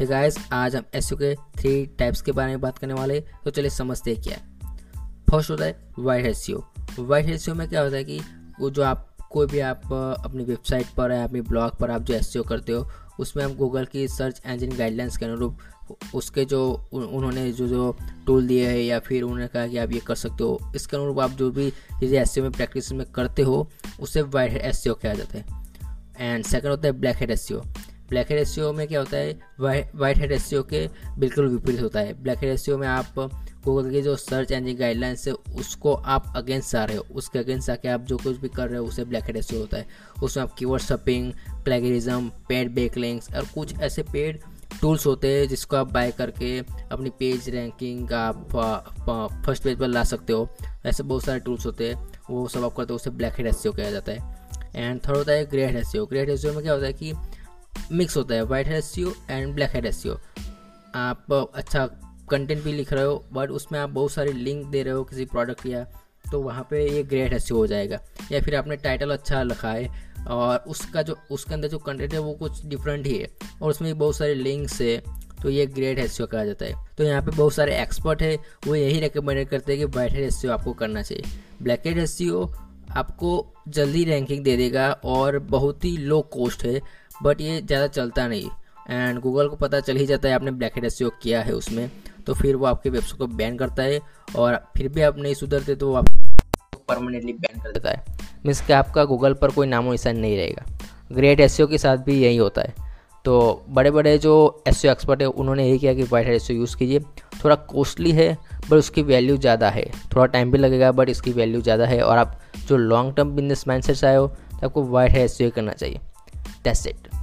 है गाइस आज हम एस के थ्री टाइप्स के बारे में बात करने वाले तो चलिए समझते हैं क्या फ़र्स्ट होता है वाइट एस वाइट एस में क्या होता है कि वो जो आप, कोई भी आप अपनी वेबसाइट पर या अपनी ब्लॉग पर आप जो एस करते हो, उसमें हम गूगल की सर्च इंजन गाइडलाइंस के अनुरूप उसके जो उन्होंने जो जो टूल दिए है या फिर उन्होंने कहा कि आप ये कर सकते हो, इसके अनुरूप आप जो भी चीज़ें एस में प्रैक्टिस में करते हो, उसे हेड एस कहा जाता है। एंड सेकंड होता है black head S black head S में क्या होता है? वाइट हेड एस के बिल्कुल विपरीत होता है। ब्लैक हेड एस में आप गूगल की जो सर्च इंजन गाइडलाइंस है, उसको आप अगेंस्ट आ रहे हो। उसके अगेंस्ट आके आप जो कुछ भी कर रहे हो, उसे ब्लैक हेड एस होता है। उसमें आप keyword stuffing plagiarism paid back links और कुछ ऐसे पेड टूल्स होते हैं, जिसको आप बाय करके अपनी पेज रैंकिंग आप फ़र्स्ट पेज पर ला सकते हो। ऐसे बहुत सारे टूल्स होते हैं। वो सब आप करते हो, उसे ब्लैक हेड एस कहा जाता है। एंड थर्ड होता है grey hats grey hats में क्या होता है कि मिक्स होता है white hats and black hats आप अच्छा कंटेंट भी लिख रहे हो बट उसमें आप बहुत सारे लिंक दे रहे हो किसी प्रोडक्ट या तो वहाँ पे ये ग्रेट एस हो जाएगा। या फिर आपने टाइटल अच्छा लिखा है, और उसका जो, उसके अंदर जो कंटेंट है वो कुछ डिफरेंट ही है, और उसमें बहुत सारे लिंक्स है तो ये ग्रेट एस कहा जाता है। तो यहाँ पे बहुत सारे एक्सपर्ट है, वो यही रिकमेंड करते हैं कि वाइट हेड एस आपको करना चाहिए। ब्लैक हेड एस आपको जल्दी रैंकिंग दे देगा, और बहुत ही लो कॉस्ट है बट ये ज़्यादा चलता नहीं। एंड गूगल को पता चल ही जाता है आपने ब्लैक हेड एस किया है उसमें। तो फिर वो आपके वेबसाइट को बैन करता है और फिर भी आप नहीं सुधरते तो वो आपको परमानेंटली बैन कर देता है। मीन्स कि आपका गूगल पर कोई नामो निशान नहीं रहेगा। ग्रेट एस के साथ भी यही होता है। तो बड़े बड़े जो एस एक्सपर्ट है, उन्होंने यही किया कि वाइट हेड एस यूज़ कीजिए। थोड़ा कॉस्टली है बट उसकी वैल्यू ज़्यादा है। थोड़ा टाइम भी लगेगा बट इसकी वैल्यू ज़्यादा है। और आप जो लॉन्ग टर्म बिज़नेस माइंड से आए हो तो आपको वाइट हेड एस करना चाहिए। That's it.